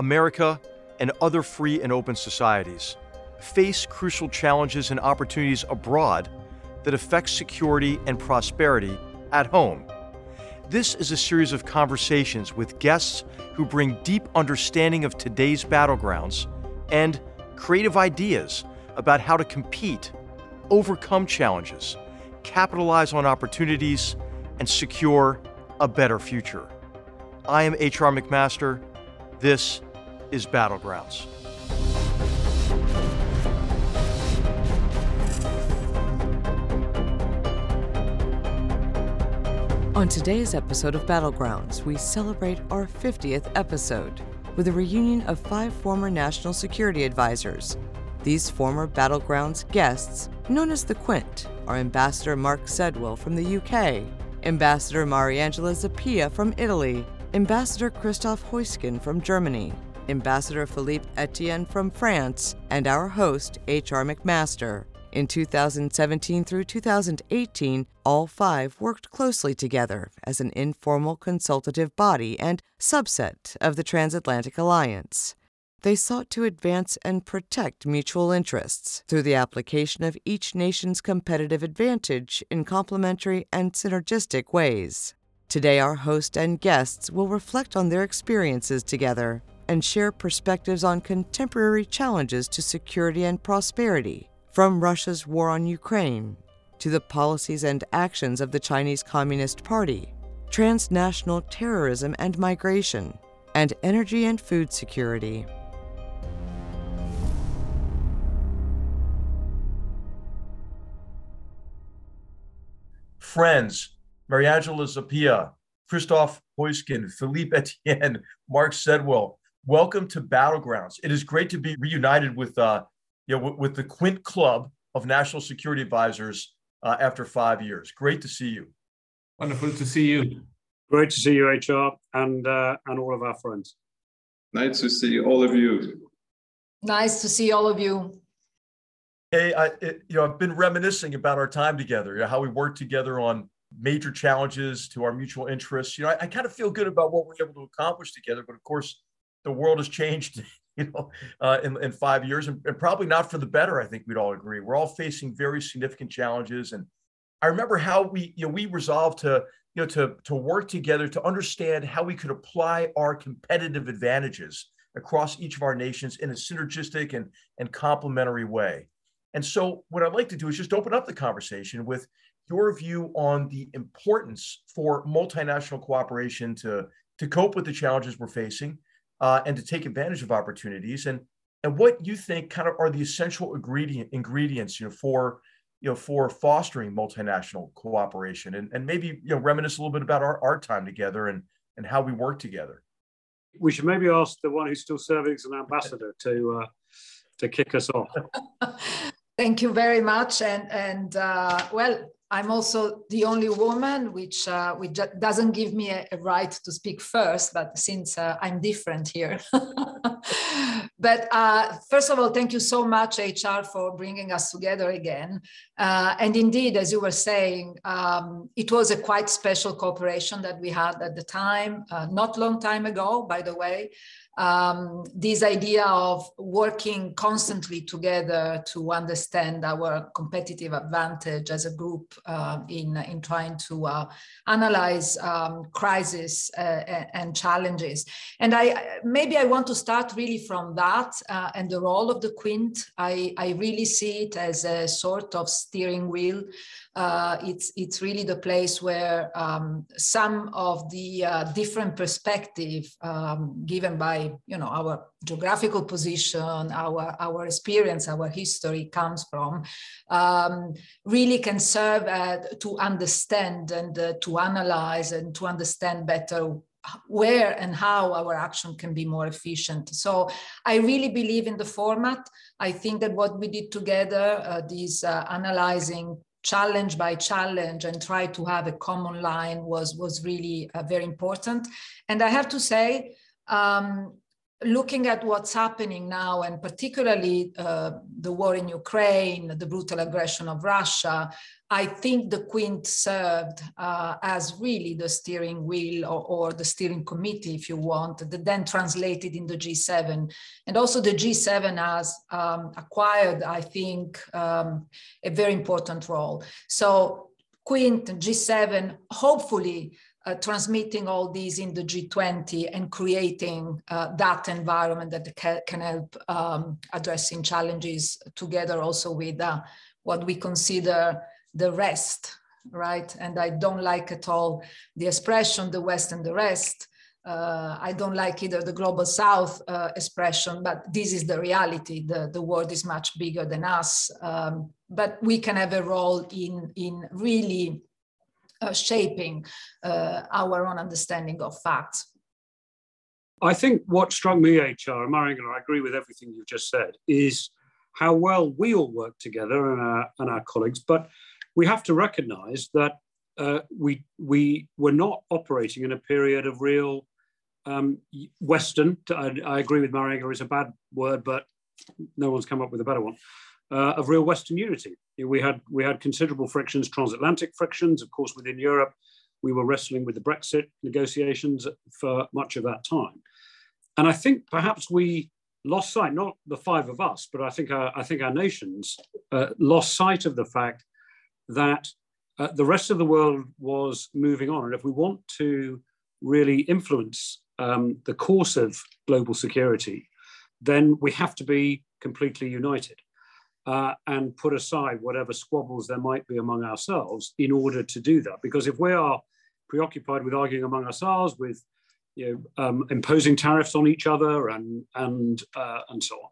America and other free and open societies face crucial challenges and opportunities abroad that affect security and prosperity at home. This is a series of conversations with guests who bring deep understanding of today's battlegrounds and creative ideas about how to compete, overcome challenges, capitalize on opportunities, and secure a better future. I am H.R. McMaster. This is Battlegrounds. On today's episode of Battlegrounds, we celebrate our 50th episode with a reunion of five former national security advisors. These former Battlegrounds guests, known as the Quint, are Ambassador Mark Sedwill from the UK, Ambassador Mariangela Zappia from Italy, Ambassador Christoph Heusgen from Germany, Ambassador Philippe Etienne from France, and our host, H.R. McMaster. In 2017 through 2018, all five worked closely together as an informal consultative body and subset of the Transatlantic Alliance. They sought to advance and protect mutual interests through the application of each nation's competitive advantage in complementary and synergistic ways. Today, our host and guests will reflect on their experiences together and share perspectives on contemporary challenges to security and prosperity from Russia's war on Ukraine to the policies and actions of the Chinese Communist Party, transnational terrorism and migration, and energy and food security. Friends, Mariangela Zappia, Christoph Heusgen, Philippe Etienne, Mark Sedwill, welcome to Battlegrounds. It is great to be reunited with uh, you know, with, with the Quint Club of National Security Advisors uh, after five years. Great to see you. Wonderful to see you. Great to see you, HR, and uh, and all of our friends. Nice to see all of you. Nice to see all of you. Hey, I, it, you know, I've been reminiscing about our time together, you know, how we worked together on major challenges to our mutual interests. You know, I, I kind of feel good about what we're able to accomplish together, but of course, the world has changed you know, uh, in, in five years, and, and, probably not for the better. I think we'd all agree. We're all facing very significant challenges, and I remember how we, you know, we resolved to, you know, to to work together to understand how we could apply our competitive advantages across each of our nations in a synergistic and and complementary way. And so, what I'd like to do is just open up the conversation with your view on the importance for multinational cooperation to to cope with the challenges we're facing uh, and to take advantage of opportunities. And and what you think kind of are the essential ingredient ingredients you know for you know for fostering multinational cooperation? And, and maybe you know reminisce a little bit about our, our time together and and how we work together. We should maybe ask the one who's still serving as an ambassador to uh, to kick us off. Thank you very much. And and uh, well I'm also the only woman, which uh, which doesn't give me a, a, right to speak first. But since uh, I'm different here, but uh, first of all, thank you so much, HR, for bringing us together again. Uh, and indeed, as you were saying, um, it was a quite special cooperation that we had at the time, uh, not long time ago, by the way um, this idea of working constantly together to understand our competitive advantage as a group uh, in, in trying to uh, analyze um, crises uh, and challenges. And I maybe I want to start really from that uh, and the role of the Quint. I, I really see it as a sort of steering wheel uh, it's it's really the place where um, some of the uh, different perspective um, given by you know our geographical position, our our experience, our history comes from, um, really can serve uh, to understand and uh, to analyze and to understand better where and how our action can be more efficient. So I really believe in the format. I think that what we did together, uh, this uh, analyzing challenge by challenge and try to have a common line was was really uh, very important. And i have to say um, looking at what's happening now, and particularly uh, the war in Ukraine, the brutal aggression of Russia, I think the Quint served uh, as really the steering wheel or, or, the steering committee, if you want, that then translated in the G7. And also the G7 has um, acquired, I think, um, a very important role. So Quint, G7, hopefully uh, transmitting all these in the G20 and creating uh, that environment that can, help um, addressing challenges together also with uh, what we consider the rest, right? And I don't like at all the expression the West and the rest. Uh, I don't like either the global South uh, expression, but this is the reality. The, the world is much bigger than us, um, but we can have a role in, in really uh, shaping uh, our own understanding of facts. I think what struck me, HR, and I agree with everything you've just said, is how well we all work together and our, and our colleagues. But we have to recognize that uh, we, we were not operating in a period of real um, Western, I, I, agree with Mariangela, is a bad word, but no one's come up with a better one, uh, of real Western unity. We had, we had considerable frictions, transatlantic frictions, of course, within Europe. We were wrestling with the Brexit negotiations for much of that time. And I think perhaps we lost sight, not the five of us, but I think our, I think our nations uh, lost sight of the fact that uh, the rest of the world was moving on. And if we want to really influence um, the course of global security, then we have to be completely united uh, and put aside whatever squabbles there might be among ourselves in order to do that. Because if we are preoccupied with arguing among ourselves, with you know, um, imposing tariffs on each other and, and, uh, and so on,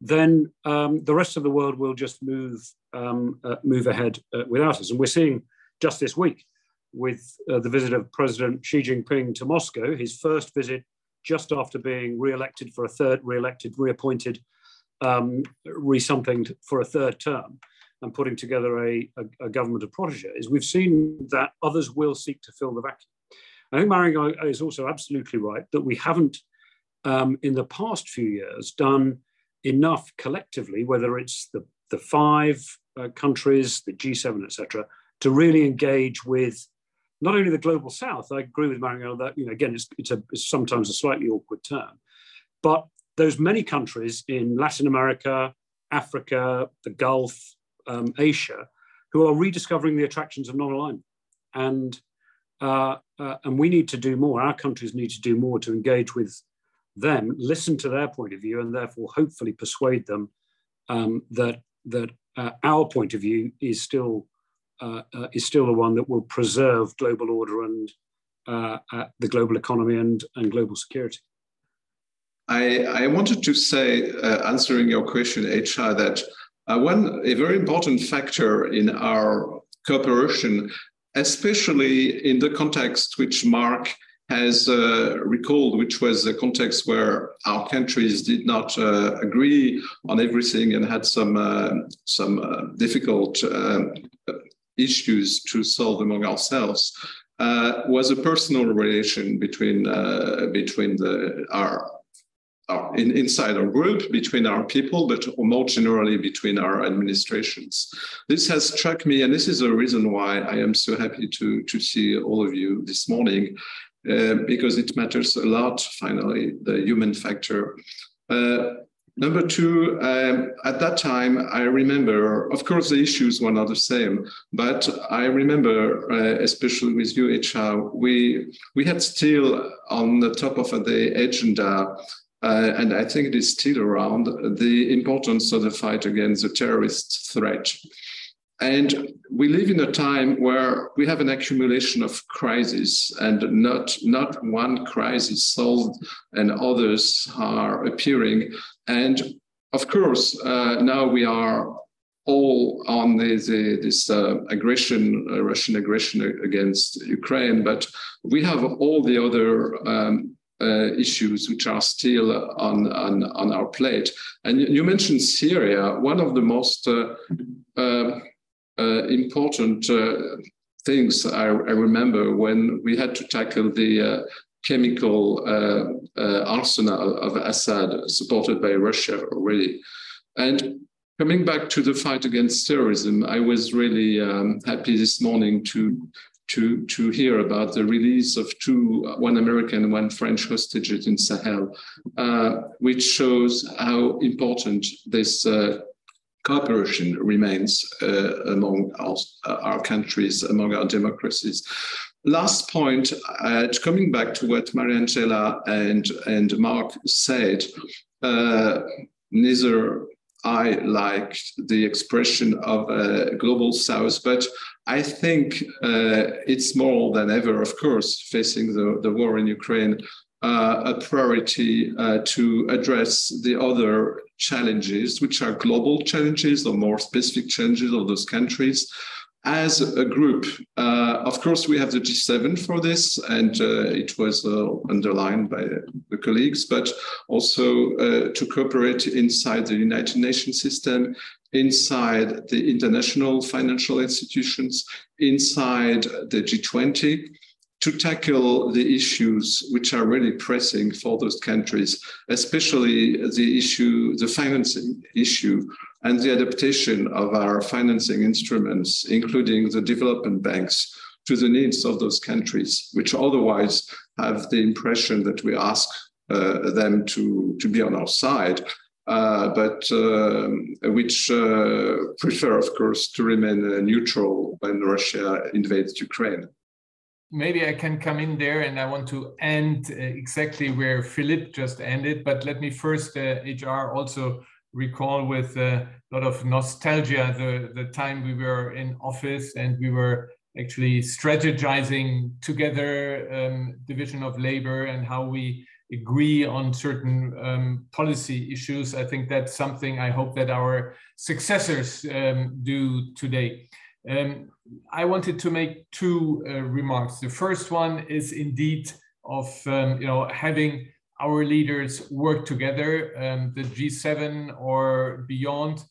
then um, the rest of the world will just move um, uh, move ahead uh, without us. And we're seeing just this week with uh, the visit of President Xi Jinping to Moscow, his first visit just after being re-elected for a third, re-elected, reappointed, um, re-something for a third term, and putting together a, a, a government of proteges. We've seen that others will seek to fill the vacuum. I think Mariangela is also absolutely right that we haven't, um, in the past few years, done enough collectively, whether it's the, the five uh, countries, the G7, etc., to really engage with not only the global south, I agree with Mariano that, you know, again, it's, it's, a, it's sometimes a slightly awkward term, but those many countries in Latin America, Africa, the Gulf, um, Asia, who are rediscovering the attractions of non-alignment. And, uh, uh, and we need to do more, our countries need to do more to engage with them, listen to their point of view, and therefore hopefully persuade them um, that that uh, our point of view is still uh, uh, is still the one that will preserve global order and uh, uh, the global economy and, and global security. I, I wanted to say, uh, answering your question, HR, that one a very important factor in our cooperation, especially in the context which Mark has uh, recalled, which was a context where our countries did not uh, agree on everything and had some uh, some uh, difficult uh, issues to solve among ourselves, uh, was a personal relation between between the our. Our, in, inside our group, between our people, but more generally between our administrations. This has struck me, and this is the reason why I am so happy to, to see all of you this morning, uh, because it matters a lot, finally, the human factor. Uh, number two, um, at that time, I remember, of course, the issues were not the same, but I remember, uh, especially with you, HR, we, we had still on the top of the agenda uh, and I think it is still around the importance of the fight against the terrorist threat. And we live in a time where we have an accumulation of crises and not, not one crisis solved and others are appearing. And of course, uh, now we are all on the, the, this uh, aggression, uh, Russian aggression against Ukraine, but we have all the other um, uh, issues which are still on, on, on our plate. And you mentioned Syria, one of the most uh, uh, important uh, things I, I, remember when we had to tackle the uh, chemical uh, uh, arsenal of Assad, supported by Russia already. And coming back to the fight against terrorism, I was really um, happy this morning to to to hear about the release of two, one American and one French hostages in Sahel, uh, which shows how important this uh, cooperation remains uh, among our, our, countries, among our democracies. Last point, uh, coming back to what Mariangela and, and Mark said, uh, neither I like the expression of a global south, but I think uh, it's more than ever, of course, facing the, the war in Ukraine, uh, a priority uh, to address the other challenges, which are global challenges or more specific challenges of those countries as a group. Uh, of course, we have the G7 for this, and uh, it was uh, underlined by the colleagues, but also uh, to cooperate inside the United Nations system, inside the international financial institutions, inside the G20 to tackle the issues which are really pressing for those countries, especially the issue, the financing issue, and the adaptation of our financing instruments, including the development banks, to the needs of those countries, which otherwise have the impression that we ask uh, them to, to be on our side, uh, but uh, which uh, prefer, of course, to remain uh, neutral when Russia invades Ukraine maybe I can come in there and I want to end uh, exactly where Philippe just ended. But let me first, uh, HR, also recall with a lot of nostalgia the, the time we were in office and we were actually strategizing together um, division of labor and how we agree on certain um, policy issues. I think that's something I hope that our successors um, do today. Um, I wanted to make two uh, remarks. The first one is indeed of um, you know having our leaders work together, um, the G7 or beyond.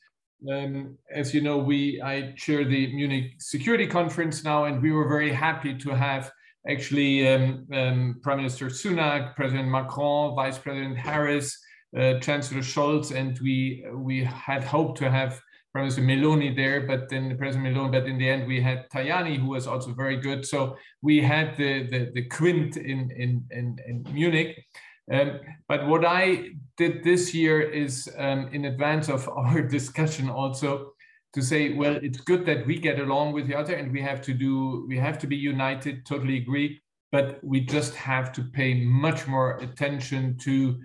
Um, as you know, we I chair the Munich Security Conference now, and we were very happy to have actually um, um, Prime Minister Sunak, President Macron, Vice President Harris, uh, Chancellor Scholz, and we we had hoped to have Minister Meloni there, but then the President Meloni, but in the end we had Tajani, who was also very good. So we had the the, the quint in, in, in, in Munich. Um, but what I did this year is um, in advance of our discussion also to say, well, it's good that we get along with the other and we have to do, we have to be united, totally agree, but we just have to pay much more attention to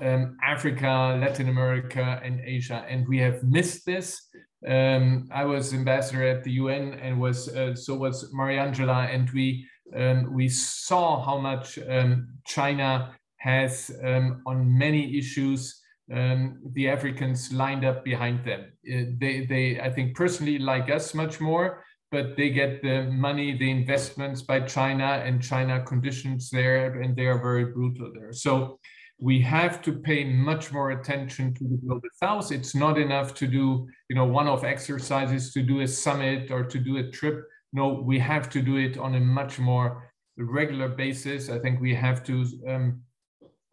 um, Africa, Latin America, and Asia, and we have missed this. Um, I was ambassador at the UN, and was uh, so was Mariangela, and we um, we saw how much um, China has um, on many issues. Um, the Africans lined up behind them. Uh, they, they, I think, personally like us much more, but they get the money, the investments by China, and China conditions there, and they are very brutal there. So we have to pay much more attention to the global south it's not enough to do you know one-off exercises to do a summit or to do a trip. No we have to do it on a much more regular basis. I think we have to um,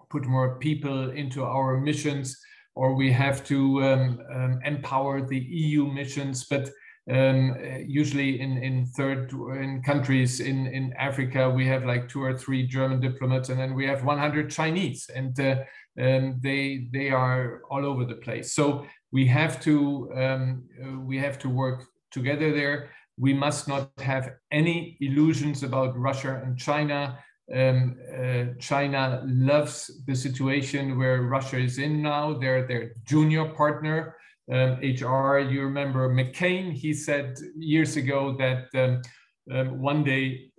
put more people into our missions or we have to um, um, empower the eu missions. But um, usually in, in third in countries in, in Africa, we have like two or three German diplomats, and then we have 100 Chinese, and uh, um, they they are all over the place. So we have to um, uh, we have to work together there. We must not have any illusions about Russia and China. Um, uh, China loves the situation where Russia is in now. They're their junior partner um, HR. You remember McCain, he said years ago that um, um, one day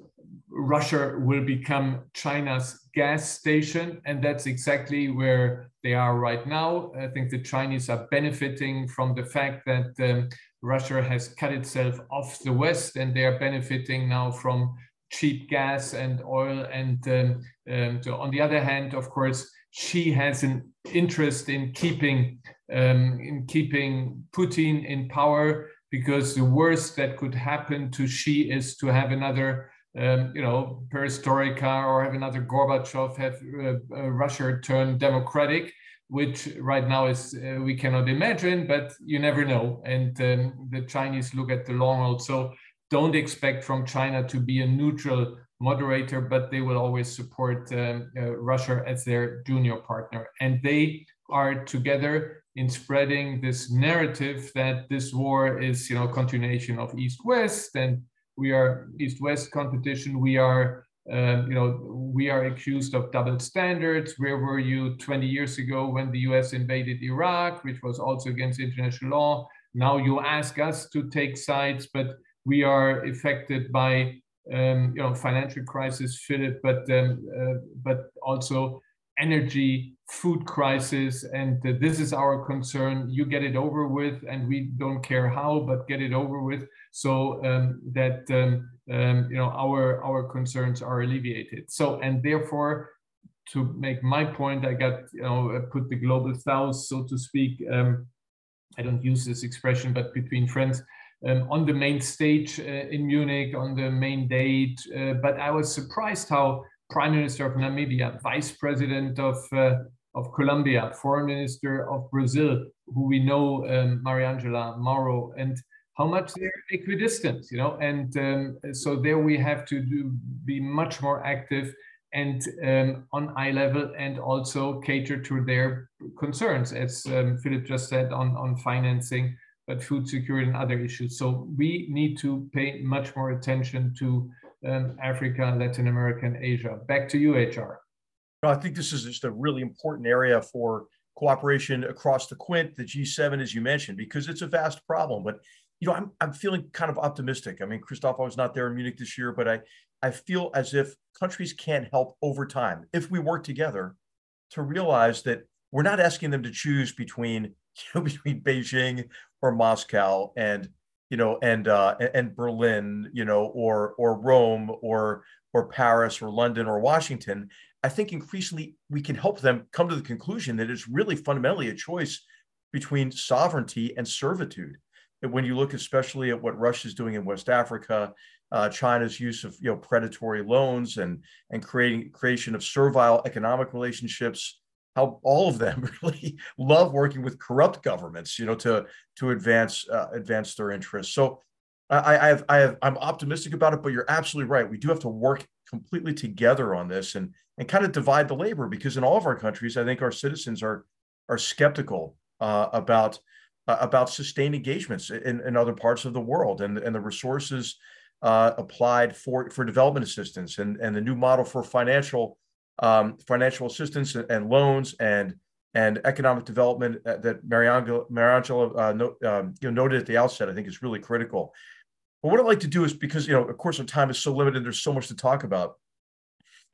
Russia will become China's gas station, and that's exactly where they are right now. I think the Chinese are benefiting from the fact that um, Russia has cut itself off the West, and they are benefiting now from cheap gas and oil. And um, um, so on the other hand, of course, Xi has an interest in keeping um, in keeping Putin in power because the worst that could happen to Xi is to have another um, you know, perestroika or have another Gorbachev, have uh, uh, Russia turn democratic, which right now is uh, we cannot imagine, but you never know. And um, the Chinese look at the long haul. So don't expect from China to be a neutral moderator, but they will always support um, uh, Russia as their junior partner. And they are together in spreading this narrative that this war is, you know, continuation of East-West and we are East-West competition. We are, um, you know, we are accused of double standards. Where were you 20 years ago when the U.S. invaded Iraq, which was also against international law? Now you ask us to take sides, but we are affected by, um, you know, financial crisis, Philippe, but um, uh, but also energy food crisis and uh, this is our concern. You get it over with and we don't care how but get it over with so um, that um, um, you know our our concerns are alleviated. So and therefore to make my point i got you know put the global south so to speak um, i don't use this expression but between friends um, on the main stage uh, in munich on the main date uh, but i was surprised how Prime Minister of Namibia, Vice President of uh, of Colombia, Foreign Minister of Brazil, who we know, um, Mariangela Mauro, and how much they're equidistant, you know. And um, so there we have to do, be much more active and um, on eye level and also cater to their concerns, as um, Philippe just said, on, on financing, but food security and other issues. So we need to pay much more attention to um, Africa, Latin America, and Asia. Back to you, HR. I think this is just a really important area for cooperation across the Quint, the G7, as you mentioned, because it's a vast problem. But you know, I'm I'm feeling kind of optimistic. I mean, Christoph, I was not there in Munich this year, but I I feel as if countries can help over time if we work together to realize that we're not asking them to choose between you know between Beijing or Moscow and you know, and uh, and Berlin, you know, or or Rome, or or Paris, or London, or Washington. I think increasingly we can help them come to the conclusion that it's really fundamentally a choice between sovereignty and servitude. And when you look especially at what Russia is doing in West Africa, uh, China's use of you know predatory loans and and creating creation of servile economic relationships how all of them really love working with corrupt governments, you know, to to advance uh, advance their interests. So I, I have I have I'm optimistic about it, but you're absolutely right. We do have to work completely together on this and and kind of divide the labor because in all of our countries, I think our citizens are are skeptical uh, about uh, about sustained engagements in, in other parts of the world and and the resources uh, applied for for development assistance and and the new model for financial um, financial assistance and loans and and economic development that Mariangela, Mariangela uh, no, um, you know, noted at the outset, I think is really critical. But what I'd like to do is because you know, of course, our time is so limited, there's so much to talk about,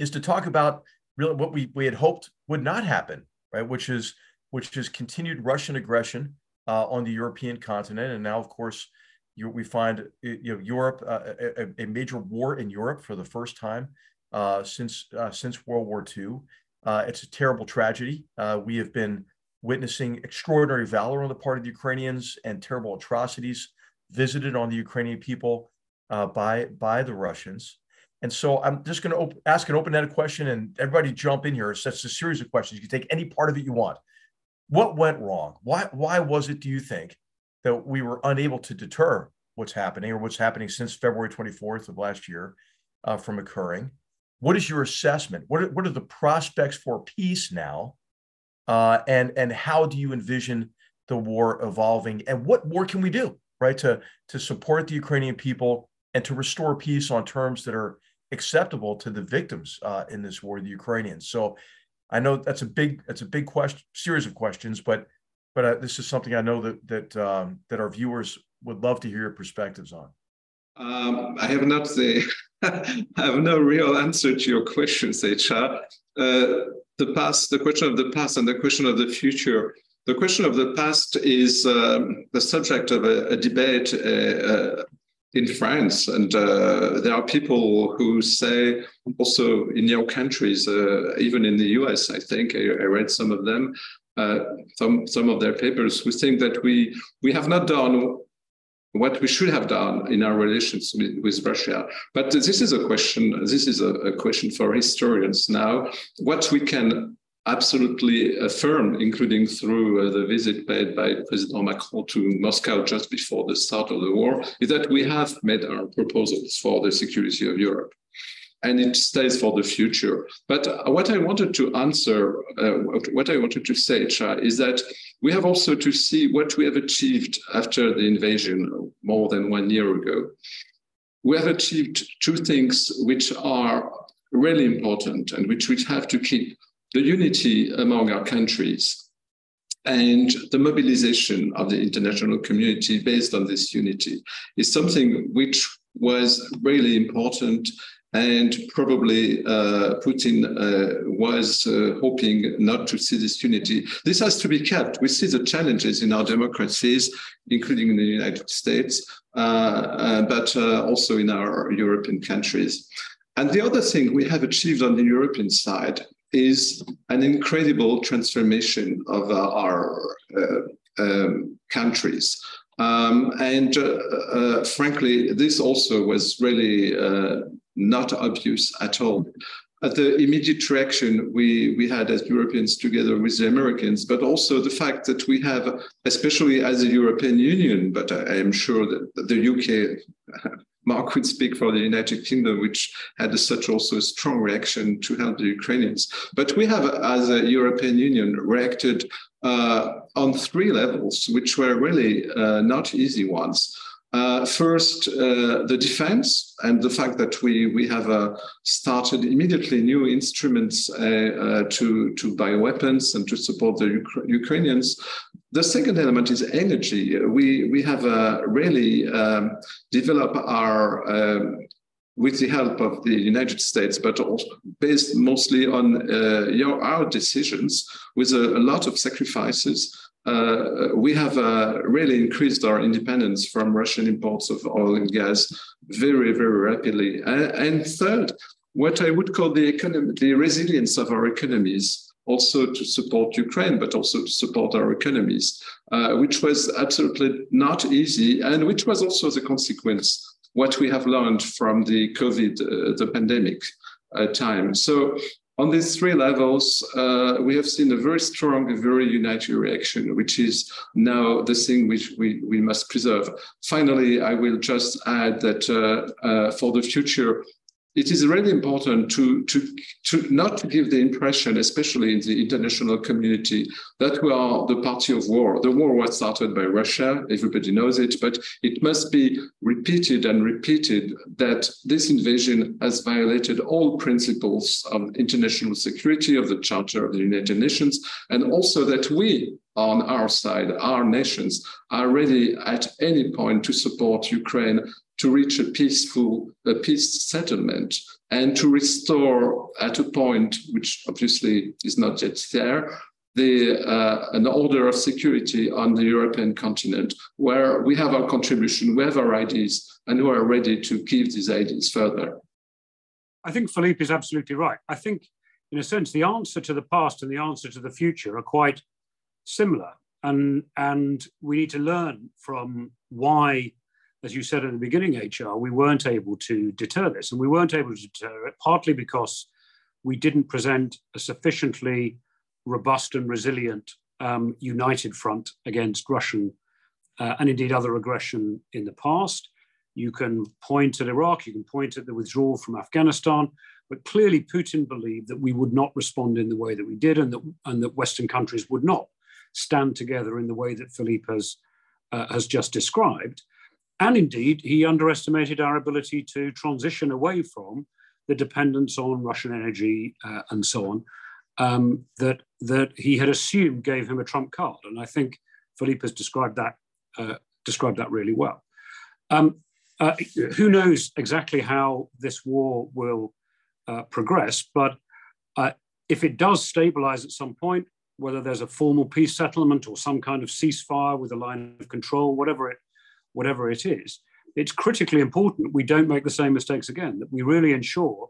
is to talk about really what we we had hoped would not happen, right? Which is which is continued Russian aggression uh, on the European continent, and now, of course, you, we find you know Europe uh, a, a major war in Europe for the first time uh, since uh, since World War II. Uh, it's a terrible tragedy. Uh, we have been witnessing extraordinary valor on the part of the Ukrainians and terrible atrocities visited on the Ukrainian people by by the Russians. And so I'm just going to op- ask an open-ended question, and everybody jump in here. That's a series of questions. You can take any part of it you want. What went wrong? Why why was it? Do you think that we were unable to deter what's happening or what's happening since February 24th of last year uh, from occurring? What is your assessment? What are, what are the prospects for peace now? Uh, and, and how do you envision the war evolving? And what more can we do, right, to, to support the Ukrainian people and to restore peace on terms that are acceptable to the victims uh, in this war, the Ukrainians? So I know that's a big that's a big question, series of questions, but but uh, this is something I know that that um, that our viewers would love to hear your perspectives on. Um, I have not the I have no real answer to your questions, HR. Uh, the past, the question of the past, and the question of the future. The question of the past is um, the subject of a, a debate uh, uh, in France, and uh, there are people who say also in your countries, uh, even in the US, I think I, I read some of them, uh, some some of their papers, who think that we we have not done what we should have done in our relations with, with Russia. But this is a question. This is a, a question for historians now. What we can absolutely affirm, including through uh, the visit paid by President Macron to Moscow just before the start of the war, is that we have made our proposals for the security of Europe. And it stays for the future. But what I wanted to answer, uh, what I wanted to say, Cha, is that we have also to see what we have achieved after the invasion more than one year ago. We have achieved two things which are really important and which we have to keep the unity among our countries and the mobilization of the international community based on this unity is something which was really important and probably uh, Putin uh, was uh, hoping not to see this unity. This has to be kept. We see the challenges in our democracies, including in the United States, uh, uh, but uh, also in our European countries. And the other thing we have achieved on the European side is an incredible transformation of uh, our uh, um, countries. Um, and uh, uh, frankly, this also was really uh, not obvious at all. At the immediate reaction we, we had as Europeans together with the Americans, but also the fact that we have, especially as a European Union, but I am sure that the UK Mark could speak for the United Kingdom, which had such also a strong reaction to help the Ukrainians. But we have, as a European Union, reacted uh, on three levels, which were really uh, not easy ones. Uh, first, uh, the defense and the fact that we we have uh, started immediately new instruments uh, uh, to to buy weapons and to support the Ukra- Ukrainians. The second element is energy. We we have uh, really um, developed our um, with the help of the United States, but based mostly on your, our decisions, with a, a lot of sacrifices uh, we have uh, really increased our independence from Russian imports of oil and gas very, very rapidly. And, third, what I would call the economy, the resilience of our economies, also to support Ukraine, but also to support our economies, uh, which was absolutely not easy, and which was also the consequence what we have learned from the COVID, uh, the pandemic uh, time. So on these three levels, uh, we have seen a very strong, and very united reaction, which is now the thing which we, we must preserve. Finally, I will just add that uh, uh, for the future, it is really important to, to, to not to give the impression, especially in the international community, that we are the party of war. The war was started by Russia, everybody knows it, but it must be repeated and repeated that this invasion has violated all principles of international security, of the Charter of the United Nations, and also that we, on our side, our nations, are ready at any point to support Ukraine to reach a peaceful a peace settlement and to restore at a point which obviously is not yet there the uh, an order of security on the European continent where we have our contribution, we have our ideas, and we are ready to give these ideas further. I think Philippe is absolutely right. I think, in a sense, the answer to the past and the answer to the future are quite similar. And, and we need to learn from why as you said at the beginning, HR, we weren't able to deter this. And we weren't able to deter it partly because we didn't present a sufficiently robust and resilient um, united front against Russian uh, and indeed other aggression in the past. You can point at Iraq, you can point at the withdrawal from Afghanistan, but clearly Putin believed that we would not respond in the way that we did and that, and that Western countries would not stand together in the way that Philippe has, uh, has just described. And indeed, he underestimated our ability to transition away from the dependence on Russian energy uh, and so on um, that, that he had assumed gave him a trump card. And I think Philippe has described that, uh, described that really well. Um, uh, who knows exactly how this war will uh, progress, but uh, if it does stabilize at some point, whether there's a formal peace settlement or some kind of ceasefire with a line of control, whatever it whatever it is, it's critically important we don't make the same mistakes again, that we really ensure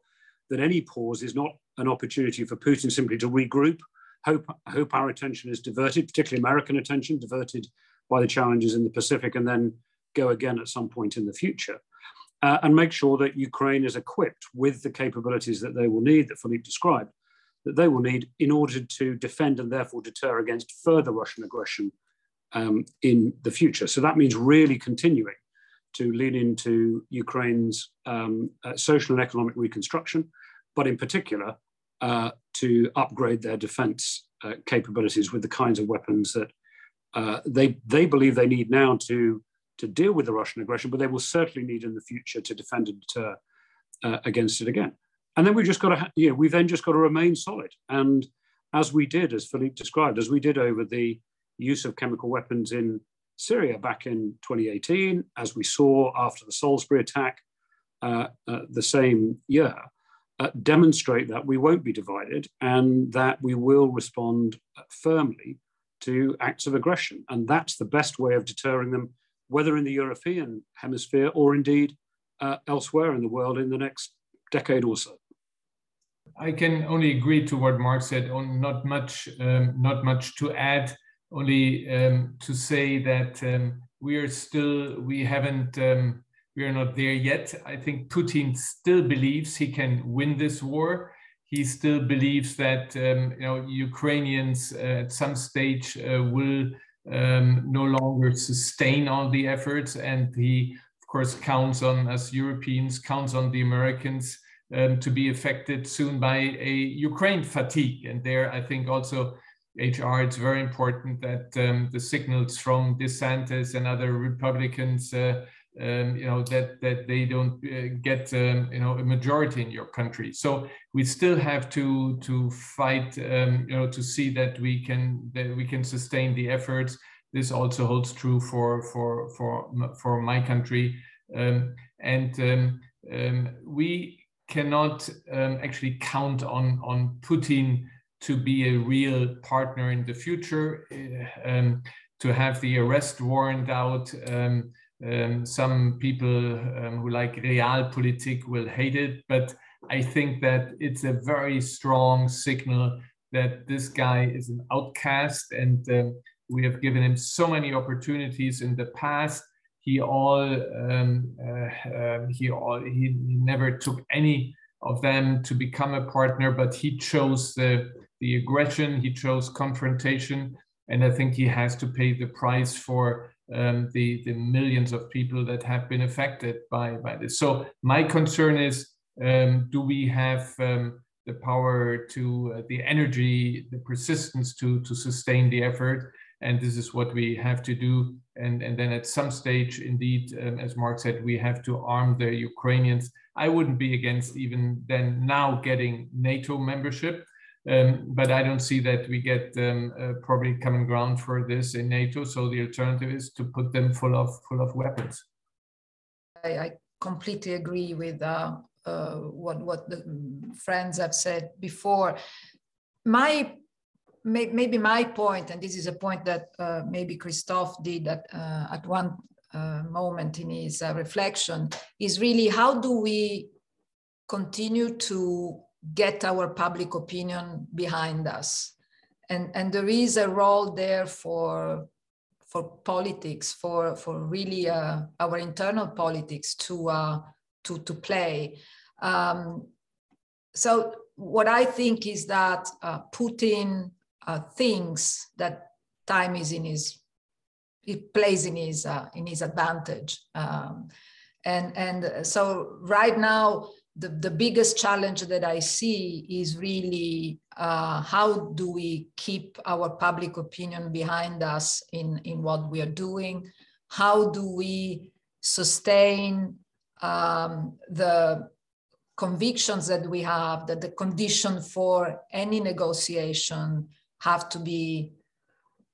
that any pause is not an opportunity for Putin simply to regroup, hope, hope our attention is diverted, particularly American attention, diverted by the challenges in the Pacific, and then go again at some point in the future. Uh, and make sure that Ukraine is equipped with the capabilities that they will need, that Philippe described, that they will need in order to defend and therefore deter against further Russian aggression um, in the future. So that means really continuing to lean into Ukraine's um, uh, social and economic reconstruction, but in particular, uh, to upgrade their defense uh, capabilities with the kinds of weapons that uh, they, they believe they need now to, to deal with the Russian aggression, but they will certainly need in the future to defend and deter uh, against it again. And then we've just got to, you know, we've then just got to remain solid. And as we did, as Philippe described, as we did over the use of chemical weapons in Syria back in 2018, as we saw after the Salisbury attack uh, uh, the same year, uh, demonstrate that we won't be divided and that we will respond firmly to acts of aggression. And that's the best way of deterring them, whether in the European hemisphere or indeed uh, elsewhere in the world in the next decade or so. I can only agree to what Mark said. On not much, um, not much to add. Only um, to say that um, we are still, we haven't um, we are not there yet. I think Putin still believes he can win this war. He still believes that um, you know Ukrainians uh, at some stage uh, will um, no longer sustain all the efforts, and he of course counts on us Europeans, counts on the Americans um, to be affected soon by a Ukraine fatigue. And there, I think also HR, it's very important that um, the signals from DeSantis and other Republicans. Uh, um, you know that that they don't uh, get um, you know a majority in your country. So we still have to to fight um, you know to see that we can that we can sustain the efforts. This also holds true for for for for my country, um, and um, we cannot actually count on on Putin to be a real partner in the future. Uh, to have the arrest warrant out. Um, um, some people um, who like realpolitik will hate it, but I think that it's a very strong signal that this guy is an outcast and um, we have given him so many opportunities in the past. He all um, uh, he all he never took any of them to become a partner, but he chose the the aggression, he chose confrontation, and I think he has to pay the price for um, the, the millions of people that have been affected by, by this. So my concern is, um, do we have um, the power to, uh, the energy, the persistence to, to sustain the effort? And this is what we have to do. And, and then at some stage, indeed, um, as Mark said, we have to arm the Ukrainians. I wouldn't be against even then now getting NATO membership. Um, but I don't see that we get um, uh, probably common ground for this in NATO. So the alternative is to put them full of full of weapons. I, I completely agree with uh, uh, what what the friends have said before. My may, maybe my point, and this is a point that uh, maybe Christoph did at uh, at one uh, moment in his reflection, is really how do we continue to get our public opinion behind us. And, and there is a role there for, for politics, for, for really uh, our internal politics to, uh, to, to play. Um, so what I think is that uh, Putin uh, thinks that time is in his, it plays in his, uh, in his advantage. Um, and, and so right now, the, the biggest challenge that I see is really uh, how do we keep our public opinion behind us in, in what we are doing? How do we sustain um, the convictions that we have that the condition for any negotiation have to be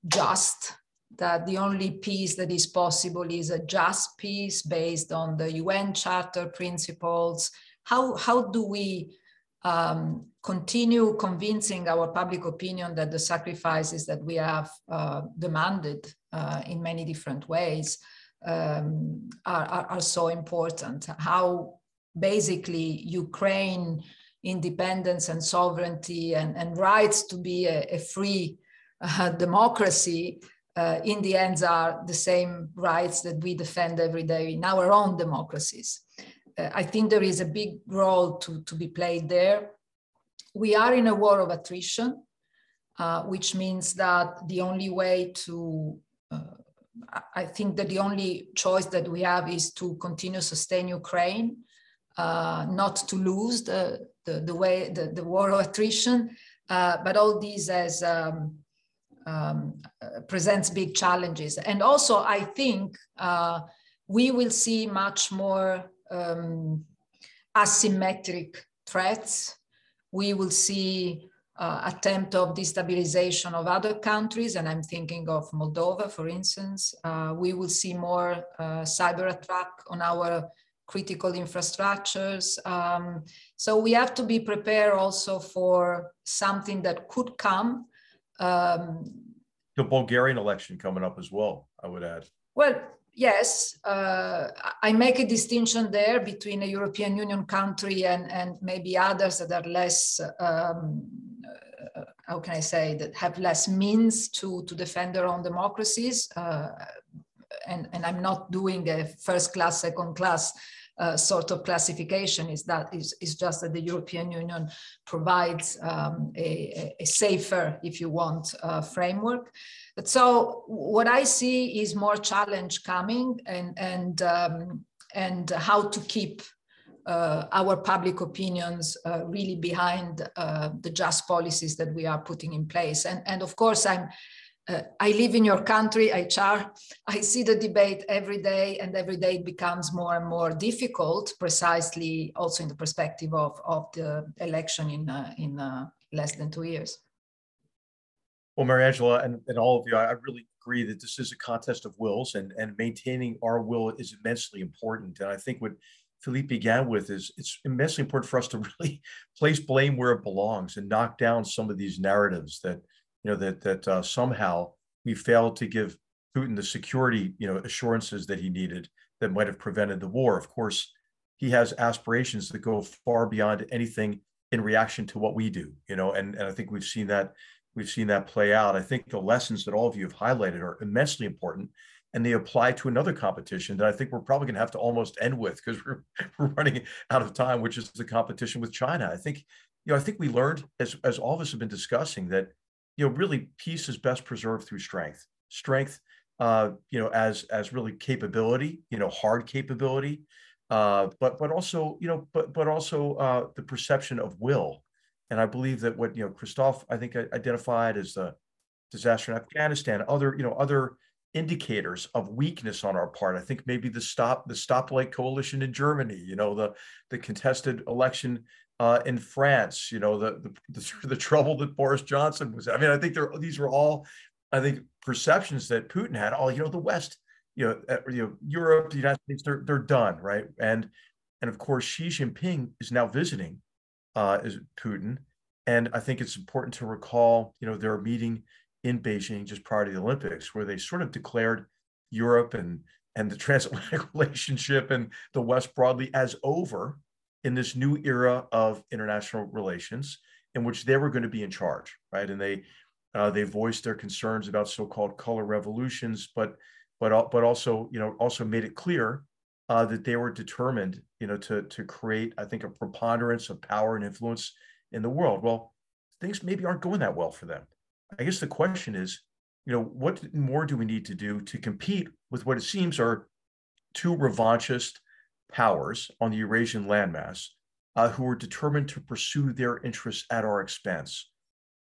just that the only peace that is possible is a just peace based on the UN Charter principles how, how do we um, continue convincing our public opinion that the sacrifices that we have uh, demanded uh, in many different ways um, are, are, are, so important. How basically Ukraine independence and sovereignty and, and rights to be a, a free uh, democracy uh, in the end are the same rights that we defend every day in our own democracies. Uh, I think there is a big role to, to be played there. We are in a war of attrition, uh, which means that the only way to uh, I think that the only choice that we have is to continue sustain Ukraine, uh, not to lose the, the, the way the, the war of attrition, uh, but all these as um, um, uh, presents big challenges. And also, I think we will see much more um, asymmetric threats. We will see uh, attempt of destabilization of other countries, and I'm thinking of Moldova, for instance. Uh, we will see more uh, cyber attack on our critical infrastructures. Um, so we have to be prepared also for something that could come. Um, the Bulgarian election coming up as well, I would add. Well, yes, uh, I make a distinction there between a European Union country and, and maybe others that are less um, uh, how can I say that have less means to to defend their own democracies. Uh, and, and I'm not doing a first class, second class uh, sort of classification is that is, is just that the European Union provides um, a, a, safer, if you want, uh, framework. So what I see is more challenge coming and and um, and how to keep uh, our public opinions uh, really behind uh, the just policies that we are putting in place. And, and of course, I'm, uh, I live in your country, HR. I see the debate every day, and every day it becomes more and more difficult, precisely also in the perspective of, of the election in, uh, in uh, less than two years. Well, Mariangela, and, and all of you, I really agree that this is a contest of wills, and, and maintaining our will is immensely important. And I think what Philippe began with is it's immensely important for us to really place blame where it belongs and knock down some of these narratives that you know that that uh, somehow we failed to give Putin the security you know assurances that he needed that might have prevented the war. Of course, he has aspirations that go far beyond anything in reaction to what we do. You know, and and I think we've seen that we've seen that play out. I think the lessons that all of you have highlighted are immensely important and they apply to another competition that I think we're probably going to have to almost end with because we're, we're running out of time, which is the competition with China. I think, you know, I think we learned as, as all of us have been discussing that, you know, really peace is best preserved through strength, strength, uh, you know, as, as really capability, you know, hard capability, uh, but, but also, you know, but, but also uh, the perception of will. And I believe that what, you know, Christoph, I think identified as the disaster in Afghanistan, other, you know, other, indicators of weakness on our part. I think maybe the stop the stoplight coalition in Germany, you know, the the contested election uh, in France, you know, the, the, the trouble that Boris Johnson was. I mean, I think there these were all, I think, perceptions that Putin had. All you know, the West, you know, uh, you know, Europe, the United States, they're they're done, right? And and of course, Xi Jinping is now visiting uh, is Putin, and I think it's important to recall, you know, they're meeting in Beijing just prior to the Olympics, where they sort of declared Europe and and the transatlantic relationship and the West broadly as over in this new era of international relations, in which they were going to be in charge, right? And they uh, they voiced their concerns about so-called color revolutions, but but but also you know also made it clear uh, that they were determined, you know, to to create, I think, a preponderance of power and influence in the world. Well, things maybe aren't going that well for them. I guess the question is, you know, what more do we need to do to compete with what it seems are two revanchist powers on the Eurasian landmass uh, who are determined to pursue their interests at our expense?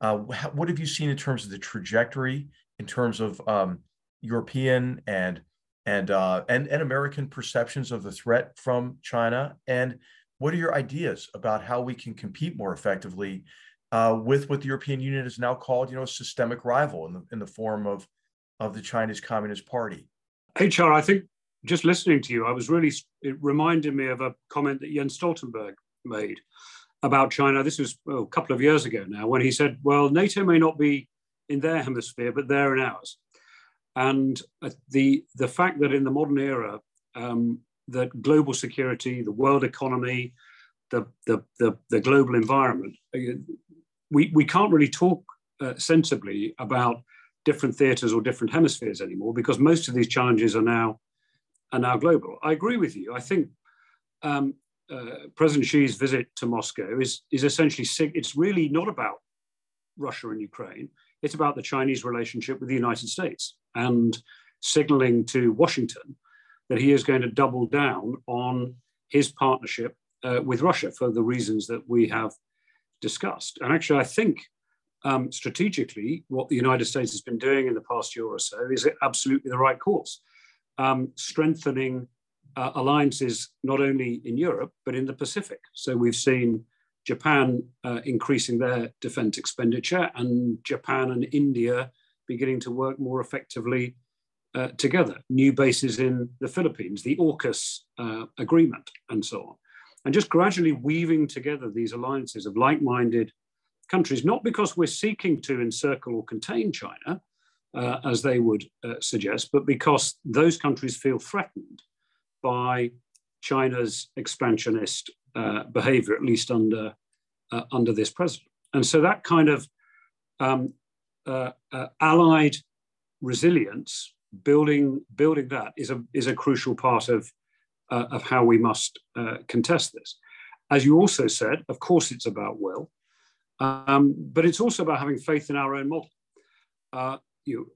Uh, what have you seen in terms of the trajectory, in terms of um, European and and uh, and and American perceptions of the threat from China? And what are your ideas about how we can compete more effectively uh, with what the European Union is now called, you know, a systemic rival in the in the form of of the Chinese Communist Party. HR, I think just listening to you, I was really it reminded me of a comment that Jens Stoltenberg made about China. This was oh, a couple of years ago now, when he said, "Well, NATO may not be in their hemisphere, but they're in ours." And uh, the the fact that in the modern era, um, that global security, the world economy, the, the, the, the global environment, uh, we, we can't really talk uh, sensibly about different theaters or different hemispheres anymore because most of these challenges are now are now global. I agree with you. I think um, uh, President Xi's visit to Moscow is is essentially it's really not about Russia and Ukraine. It's about the Chinese relationship with the United States and signaling to Washington that he is going to double down on his partnership uh, with Russia for the reasons that we have discussed. And actually, I think um, strategically, what the United States has been doing in the past year or so is absolutely the right course, um, strengthening uh, alliances not only in Europe, but in the Pacific. So we've seen Japan uh, increasing their defense expenditure and Japan and India beginning to work more effectively uh, together. New bases in the Philippines, the AUKUS uh, agreement, and so on. And just gradually weaving together these alliances of like minded countries, not because we're seeking to encircle or contain China, uh, as they would uh, suggest, but because those countries feel threatened by China's expansionist uh, behavior, at least under, uh, under this president. And so that kind of um, uh, uh, allied resilience, building, building that is a, is a crucial part of, of how we must contest this. As you also said, of course, it's about will. Um, but it's also about having faith in our own model. Uh, you,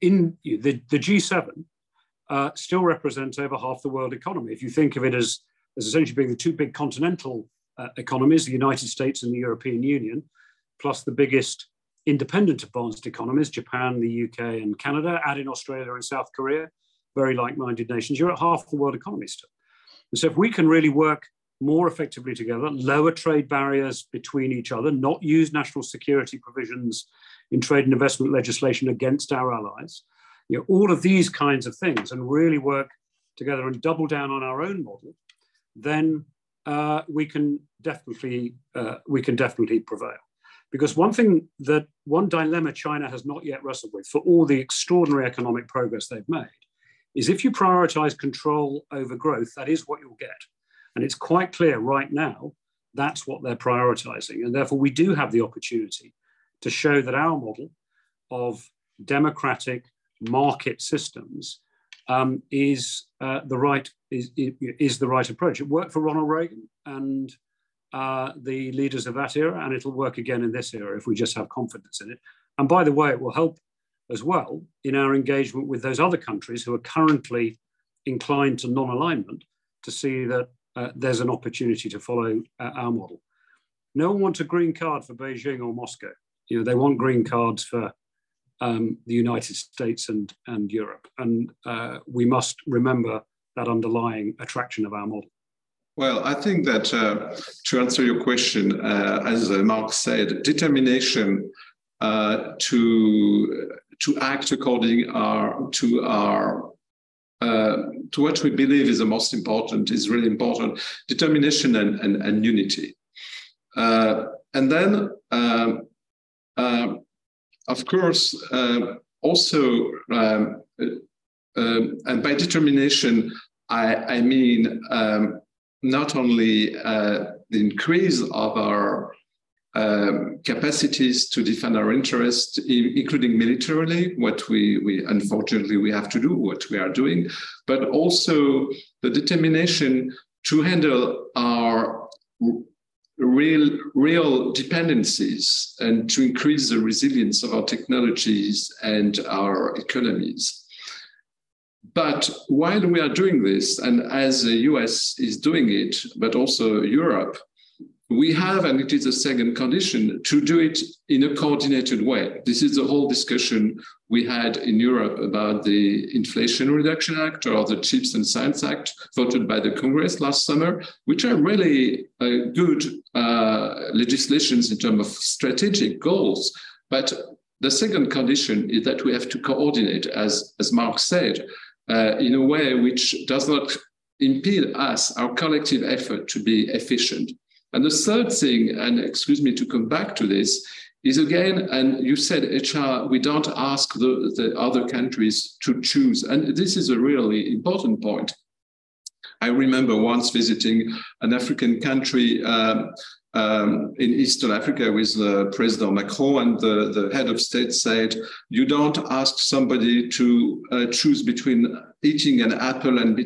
in you, the, the G7 uh, still represents over half the world economy. If you think of it as, as essentially being the two big continental uh, economies, the United States and the European Union, plus the biggest independent advanced economies, Japan, the UK, and Canada, add in Australia and South Korea, very like minded nations, you're at half the world economy still. And so if we can really work more effectively together, lower trade barriers between each other, not use national security provisions in trade and investment legislation against our allies. You know, all of these kinds of things, and really work together and double down on our own model, then uh, we can definitely uh, we can definitely prevail. Because one thing that one dilemma China has not yet wrestled with, for all the extraordinary economic progress they've made, is if you prioritize control over growth, that is what you'll get. And it's quite clear right now that's what they're prioritizing. And therefore, we do have the opportunity to show that our model of democratic market systems um, is uh, the right is, is the right approach. It worked for Ronald Reagan and uh, the leaders of that era, and it'll work again in this era if we just have confidence in it. And by the way, it will help as well in our engagement with those other countries who are currently inclined to non-alignment to see that uh, there's an opportunity to follow uh, our model. No one wants a green card for Beijing or Moscow. You know, they want green cards for um, the United States and, and Europe. And uh, we must remember that underlying attraction of our model. Well, I think that uh, to answer your question, uh, as uh, Mark said, determination to to act according our, to our uh, to what we believe is the most important, is really important, determination and, and, and unity. Uh, and then, um, uh, of course, uh, also, um, um, and by determination, I, I mean um, not only uh, the increase of our um, capacities to defend our interests, including militarily, what we, we unfortunately we have to do, what we are doing, but also the determination to handle our real real dependencies and to increase the resilience of our technologies and our economies. But while we are doing this, and as the US is doing it, but also Europe, we have, and it is a second condition, to do it in a coordinated way. This is the whole discussion we had in Europe about the Inflation Reduction Act or the Chips and Science Act voted by the Congress last summer, which are really uh, good uh, legislations in terms of strategic goals. But the second condition is that we have to coordinate, as, as Mark said, uh, in a way which does not impede us, our collective effort to be efficient. And the third thing, and excuse me to come back to this, is again, and you said HR, we don't ask the, the other countries to choose. And this is a really important point. I remember once visiting an African country um, um, in Eastern Africa with uh, President Macron, and the, the head of state said, "You don't ask somebody to uh, choose between eating an apple and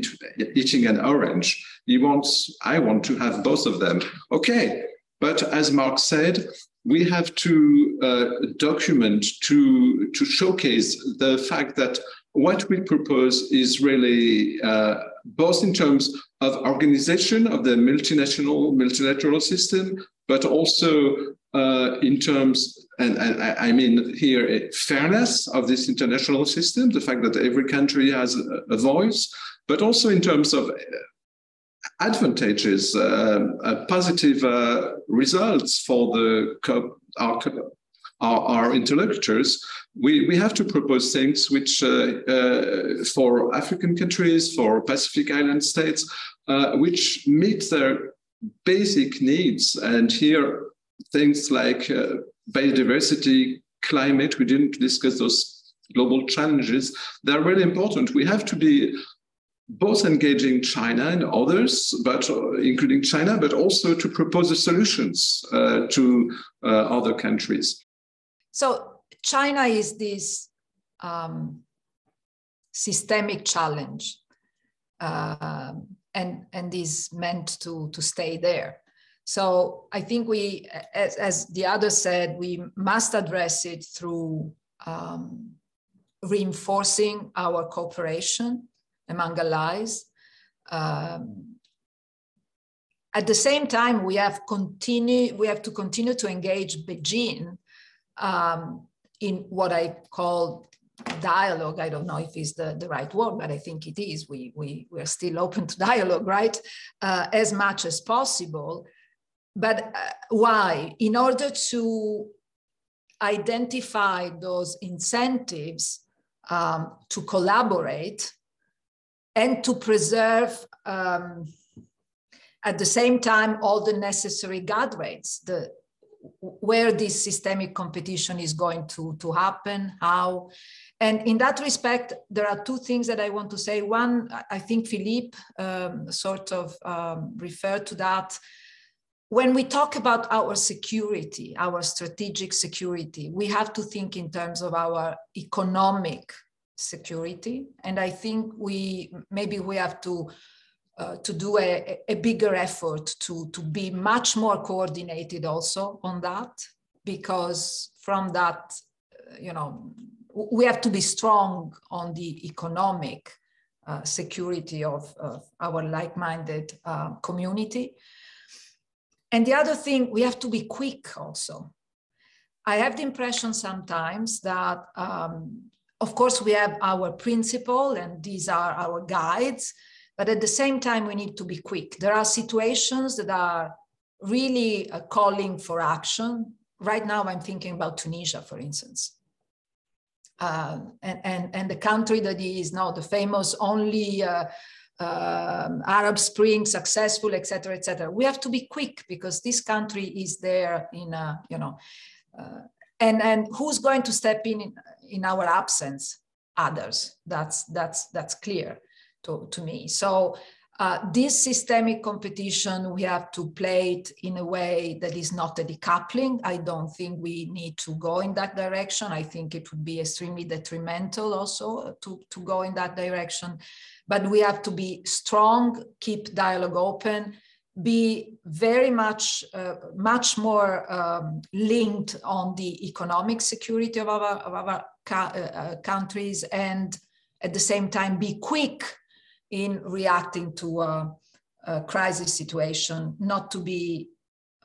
eating an orange. He wants, I want to have both of them. Okay, but as Mark said, we have to uh, document to to showcase the fact that what we propose is really uh, both in terms of organization of the multinational multilateral system, but also uh, in terms, and, and, I mean here, fairness of this international system, the fact that every country has a voice, but also in terms of advantages, uh, uh, positive uh, results for the our, our, our, interlocutors, we, we have to propose things which, for African countries, for Pacific Island states, which meet their basic needs. And here, things like biodiversity, climate, we didn't discuss those global challenges, they're really important. We have to be both engaging China and others, but uh, including China, but also to propose the solutions uh, to uh, other countries. So China is this um, systemic challenge, uh, and and is meant to to stay there. So I think we, as, as the other said, we must address it through um, reinforcing our cooperation among allies. Um, at the same time, we have continue we have to continue to engage Beijing um, in what I call dialogue. I don't know if it's the, the right word, but I think it is. We we we are still open to dialogue, right? Uh, as much as possible. But uh, why? In order to identify those incentives um, to collaborate and to preserve um, at the same time all the necessary guardrails the where this systemic competition is going to, to happen how. And in that respect there are two things that i want to say. One i think philippe um, sort of um, referred to that. When we talk about our security our strategic security we have to think in terms of our economic security. And I think we maybe we have to uh, to do a, a bigger effort to, to be much more coordinated also on that, because from that, uh, you know, we have to be strong on the economic uh, security of, of, our like-minded uh, community. And the other thing, we have to be quick also. I have the impression sometimes that um, of course, we have our principle and these are our guides, but at the same time, we need to be quick. There are situations that are really uh, calling for action. Right now, I'm thinking about Tunisia, for instance. Uh, and, and, and the country that is now the famous only uh, um, Arab Spring successful, etc., etc. We have to be quick because this country is there in, a, you know, uh, and and who's going to step in in our absence others. That's that's that's clear to, to me. So uh, this systemic competition we have to play it in a way that is not a decoupling. I don't think we need to go in that direction. I think it would be extremely detrimental also to, to go in that direction. But we have to be strong keep dialogue open be very much uh, much more um, linked on the economic security of our, of our uh, uh, countries and at the same time be quick in reacting to a, a, crisis situation not to be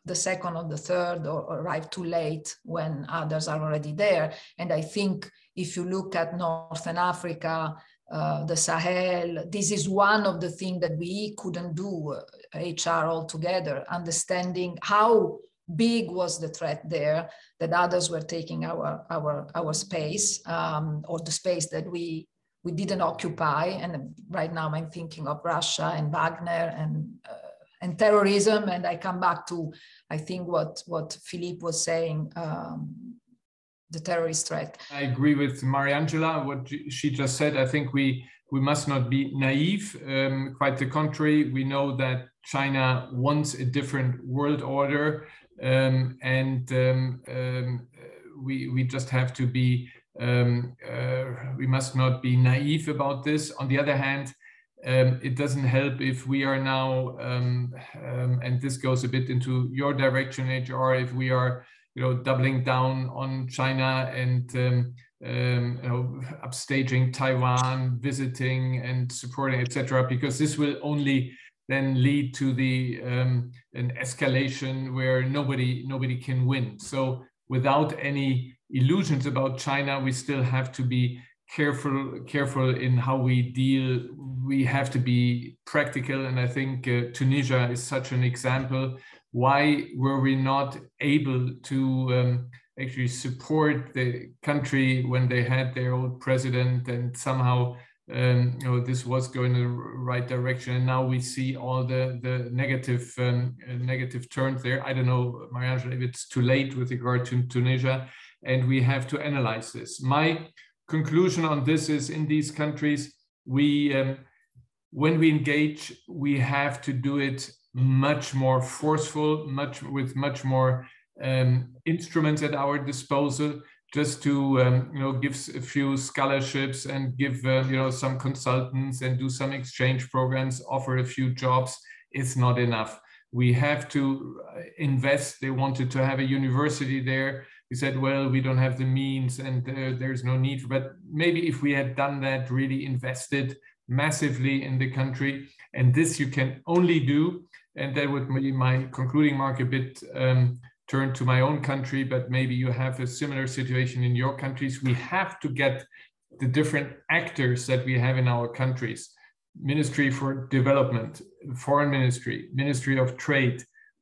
the second or the third or, or arrive too late when others are already there and i think if you look at northern africa uh, the Sahel. This is one of the things that we couldn't do, uh, HR altogether, understanding how big was the threat there that others were taking our our our space um, or the space that we we didn't occupy. And right now I'm thinking of Russia and Wagner and uh, and terrorism. And I come back to I think what what Philippe was saying. Um, the terrorist threat. I agree with Mariangela, what she just said. I think we we must not be naive. Um, quite the contrary, we know that China wants a different world order, um, and um, um we we just have to be. Um, uh, we must not be naive about this. On the other hand, um, it doesn't help if we are now, and this goes a bit into your direction, HR. If we are, you know, doubling down on China and um, you know, upstaging Taiwan, visiting and supporting, etc., because this will only then lead to the um, an escalation where nobody nobody can win. So without any illusions about China, we still have to be careful careful in how we deal. We have to be practical, and I think uh, Tunisia is such an example. Why were we not able to um, actually support the country when they had their old president and somehow um, you know this was going in the right direction. And now we see all the the negative um, negative turns there. I don't know Mariangela, if it's too late with regard to tunisia and we have to analyze this. My conclusion on this is in these countries we um, when we engage we have to do it much more forceful much with much more um, instruments at our disposal just to um, you know give a few scholarships and give uh, you know some consultants and do some exchange programs offer a few jobs. Is not enough. We have to uh, invest. They wanted to have a university there. We said well we don't have the means and uh, there's no need. But maybe if we had done that really invested massively in the country and this you can only do and that would be my concluding mark a bit um, turn to my own country, but maybe you have a similar situation in your countries. We have to get the different actors that we have in our countries Ministry for Development, Foreign Ministry, Ministry of Trade,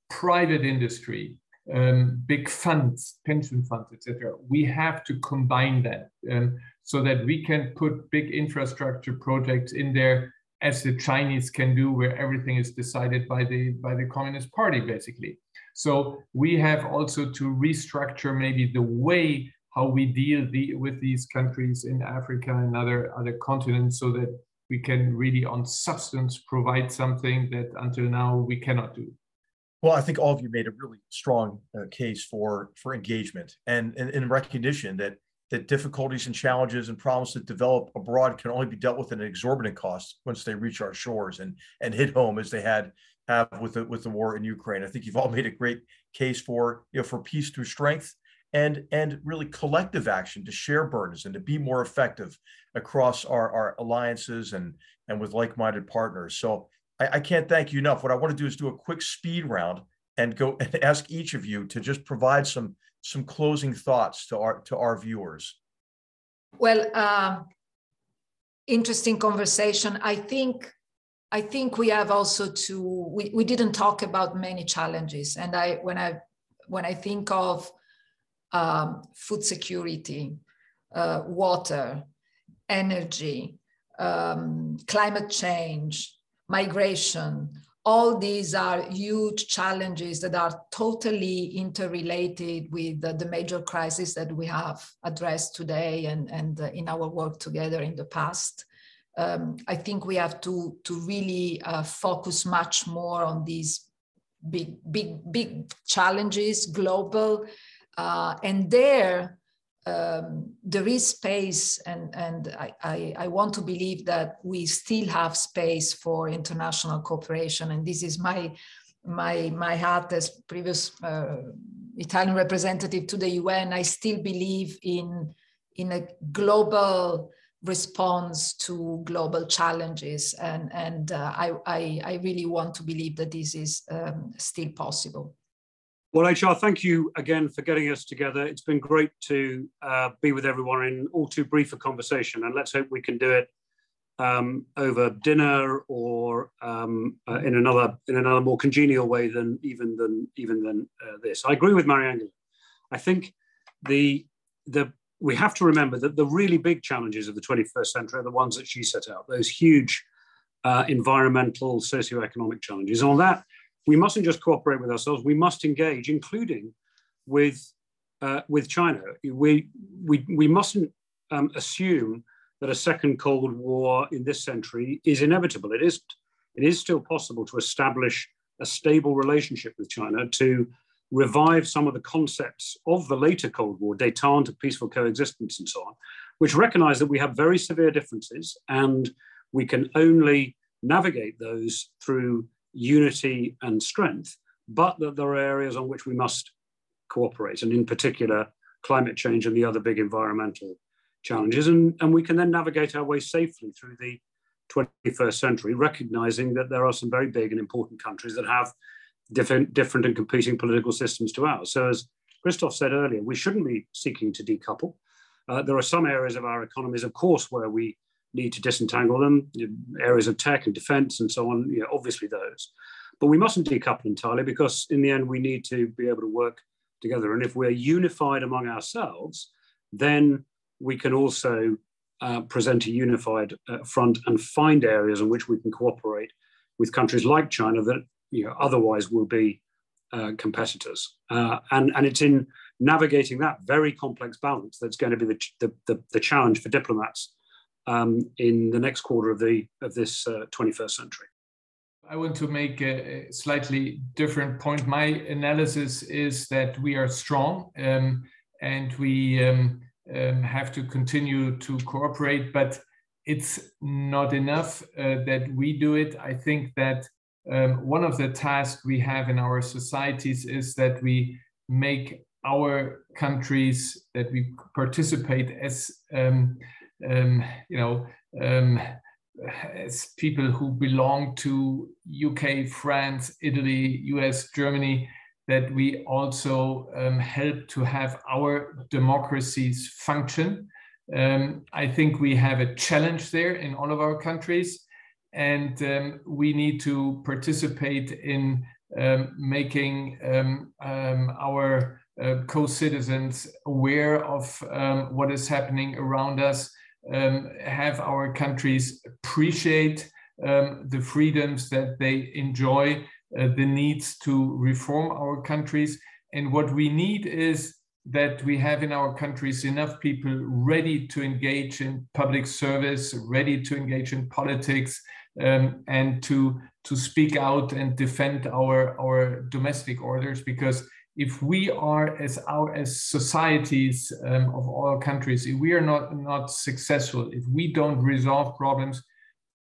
private industry, um, big funds, pension funds, etc. We have to combine that um, so that we can put big infrastructure projects in there as the Chinese can do, where everything is decided by the by the Communist Party, basically. So we have also to restructure maybe the way how we deal the, with these countries in Africa and other, other continents so that we can really on substance provide something that until now we cannot do. Well, I think all of you made a really strong uh, case for for engagement and, and in recognition that that difficulties and challenges and problems that develop abroad can only be dealt with at an exorbitant cost once they reach our shores and and hit home as they had have with the with the war in Ukraine. I think you've all made a great case for you know for peace through strength and and really collective action to share burdens and to be more effective across our, our alliances and and with like-minded partners. So I, I can't thank you enough. What I want to do is do a quick speed round and go and ask each of you to just provide some some closing thoughts to our to our viewers. Well, uh, interesting conversation. I think I think we have also to we, we didn't talk about many challenges. And I when I when I think of um, food security, uh, water, energy, um, climate change, migration, all these are huge challenges that are totally interrelated with the, the major crises that we have addressed today and, and uh, in our work together in the past. Um, I think we have to to really uh, focus much more on these big big big challenges, global, uh, and there um, there is space, and and I, I, I want to believe that we still have space for international cooperation, and this is my my my hat as previous uh, Italian representative to the UN. I still believe in in a global response to global challenges. And, and uh, I, I, I, really want to believe that this is um, still possible. Well, HR, thank you again for getting us together. It's been great to uh, be with everyone in all too brief a conversation, and let's hope we can do it um, over dinner or um, uh, in another in another more congenial way than even than even than uh, this. I agree with Mariangela. I think the the we have to remember that the really big challenges of the 21st century are the ones that she set out, those huge uh, environmental, socioeconomic challenges. And on that, we mustn't just cooperate with ourselves, we must engage, including with, uh, with China. We, we, we mustn't um, assume that a second Cold War in this century is inevitable. It isn't. It is still possible to establish a stable relationship with China, to revive some of the concepts of the later Cold War, detente, peaceful coexistence, and so on, which recognize that we have very severe differences and we can only navigate those through unity and strength, but that there are areas on which we must cooperate, and in particular, climate change and the other big environmental challenges. And, and we can then navigate our way safely through the 21st century, recognizing that there are some very big and important countries that have different, different and competing political systems to ours. So, as Christoph said earlier, we shouldn't be seeking to decouple. Uh, there are some areas of our economies, of course, where we need to disentangle them, areas of tech and defense and so on, you know, obviously those. But we mustn't decouple entirely because, in the end, we need to be able to work together. And if we're unified among ourselves, then we can also uh, present a unified uh, front and find areas in which we can cooperate with countries like China that you know, otherwise will be uh, competitors. Uh, and, and it's in navigating that very complex balance that's going to be the, the, the, the challenge for diplomats um, in the next quarter of, the, of this 21st uh, century. I want to make a slightly different point. My analysis is that we are strong um, and we um, um, have to continue to cooperate, but it's not enough uh, that we do it. I think that um, one of the tasks we have in our societies is that we make our countries that we participate as um, um, you know um, as people who belong to UK, France, Italy, US, Germany, that we also um, help to have our democracies function. Um, I think we have a challenge there in all of our countries and um, we need to participate in um, making um, um, our uh, co-citizens aware of what is happening around us, have our countries appreciate the freedoms that they enjoy, uh, the needs to reform our countries. And what we need is that we have in our countries enough people ready to engage in public service, ready to engage in politics, um, and to to speak out and defend our our domestic orders because if we are as our as societies um, of all countries if we are not not successful if we don't resolve problems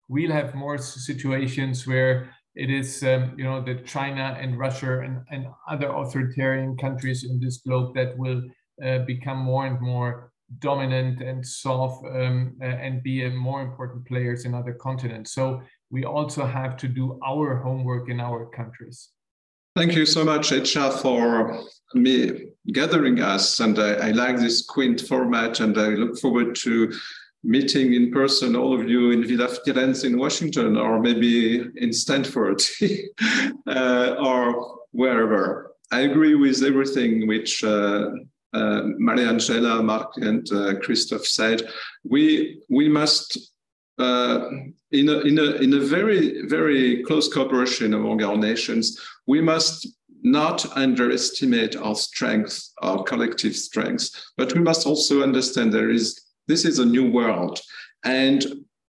we'll have more situations where it is um, you know that china and russia and, and other authoritarian countries in this globe that will uh, become more and more dominant and solve um, uh, and be more important players in other continents. So we also have to do our homework in our countries. Thank you so much, HR, for me gathering us. And I, I like this quaint format, and I look forward to meeting in person all of you in Villa Firenze in Washington, or maybe in Stanford, uh, or wherever. I agree with everything which uh, uh, Mariangela, Mark, and uh, Christoph said, we we must uh, in a in a in a very very close cooperation among our nations, we must not underestimate our strength, our collective strength, but we must also understand there is this is a new world, and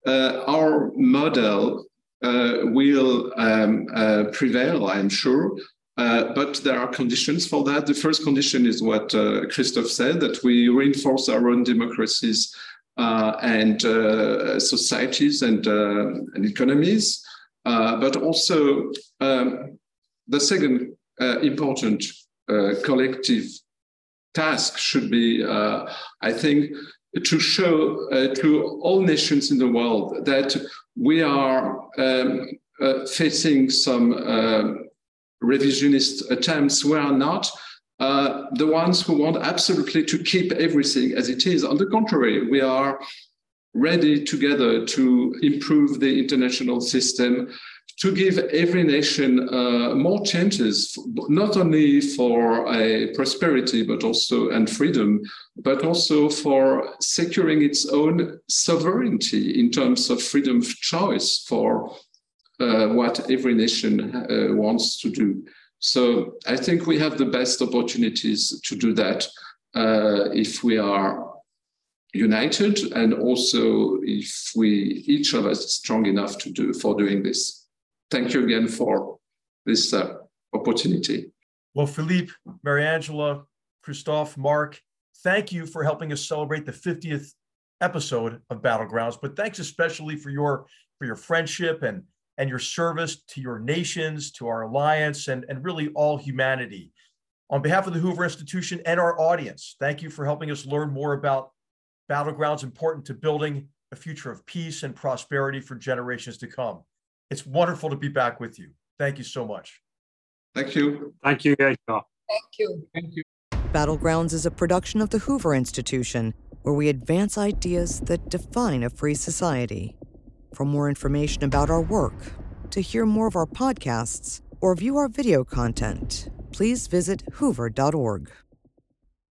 uh, our model uh, will um, uh, prevail, I'm sure, uh, but there are conditions for that. The first condition is what uh, Christoph said, that we reinforce our own democracies and uh, societies and, uh, and economies. but also um, the second important collective task should be, I think, to show to all nations in the world that we are um, facing some revisionist attempts were not uh, the ones who want absolutely to keep everything as it is. On the contrary, we are ready together to improve the international system, to give every nation uh, more chances, not only for a prosperity, but also and freedom, but also for securing its own sovereignty in terms of freedom of choice for uh, what every nation uh, wants to do. So I think we have the best opportunities to do that uh, if we are united and also if we each of us is strong enough to do for doing this. Thank you again for this uh, opportunity. Well philippe mariangela christoph mark thank you for helping us celebrate the 50th episode of battlegrounds. But thanks especially for your for your friendship and and your service to your nations to our alliance and and really all humanity on behalf of the hoover institution and our audience thank you for helping us learn more about battlegrounds important to building a future of peace and prosperity for generations to come. It's wonderful to be back with you. Thank you so much. Thank you. Thank you, HR. Thank you. Thank you. Battlegrounds is a production of the Hoover Institution, where we advance ideas that define a free society. For more information about our work, to hear more of our podcasts, or view our video content, please visit hoover.org.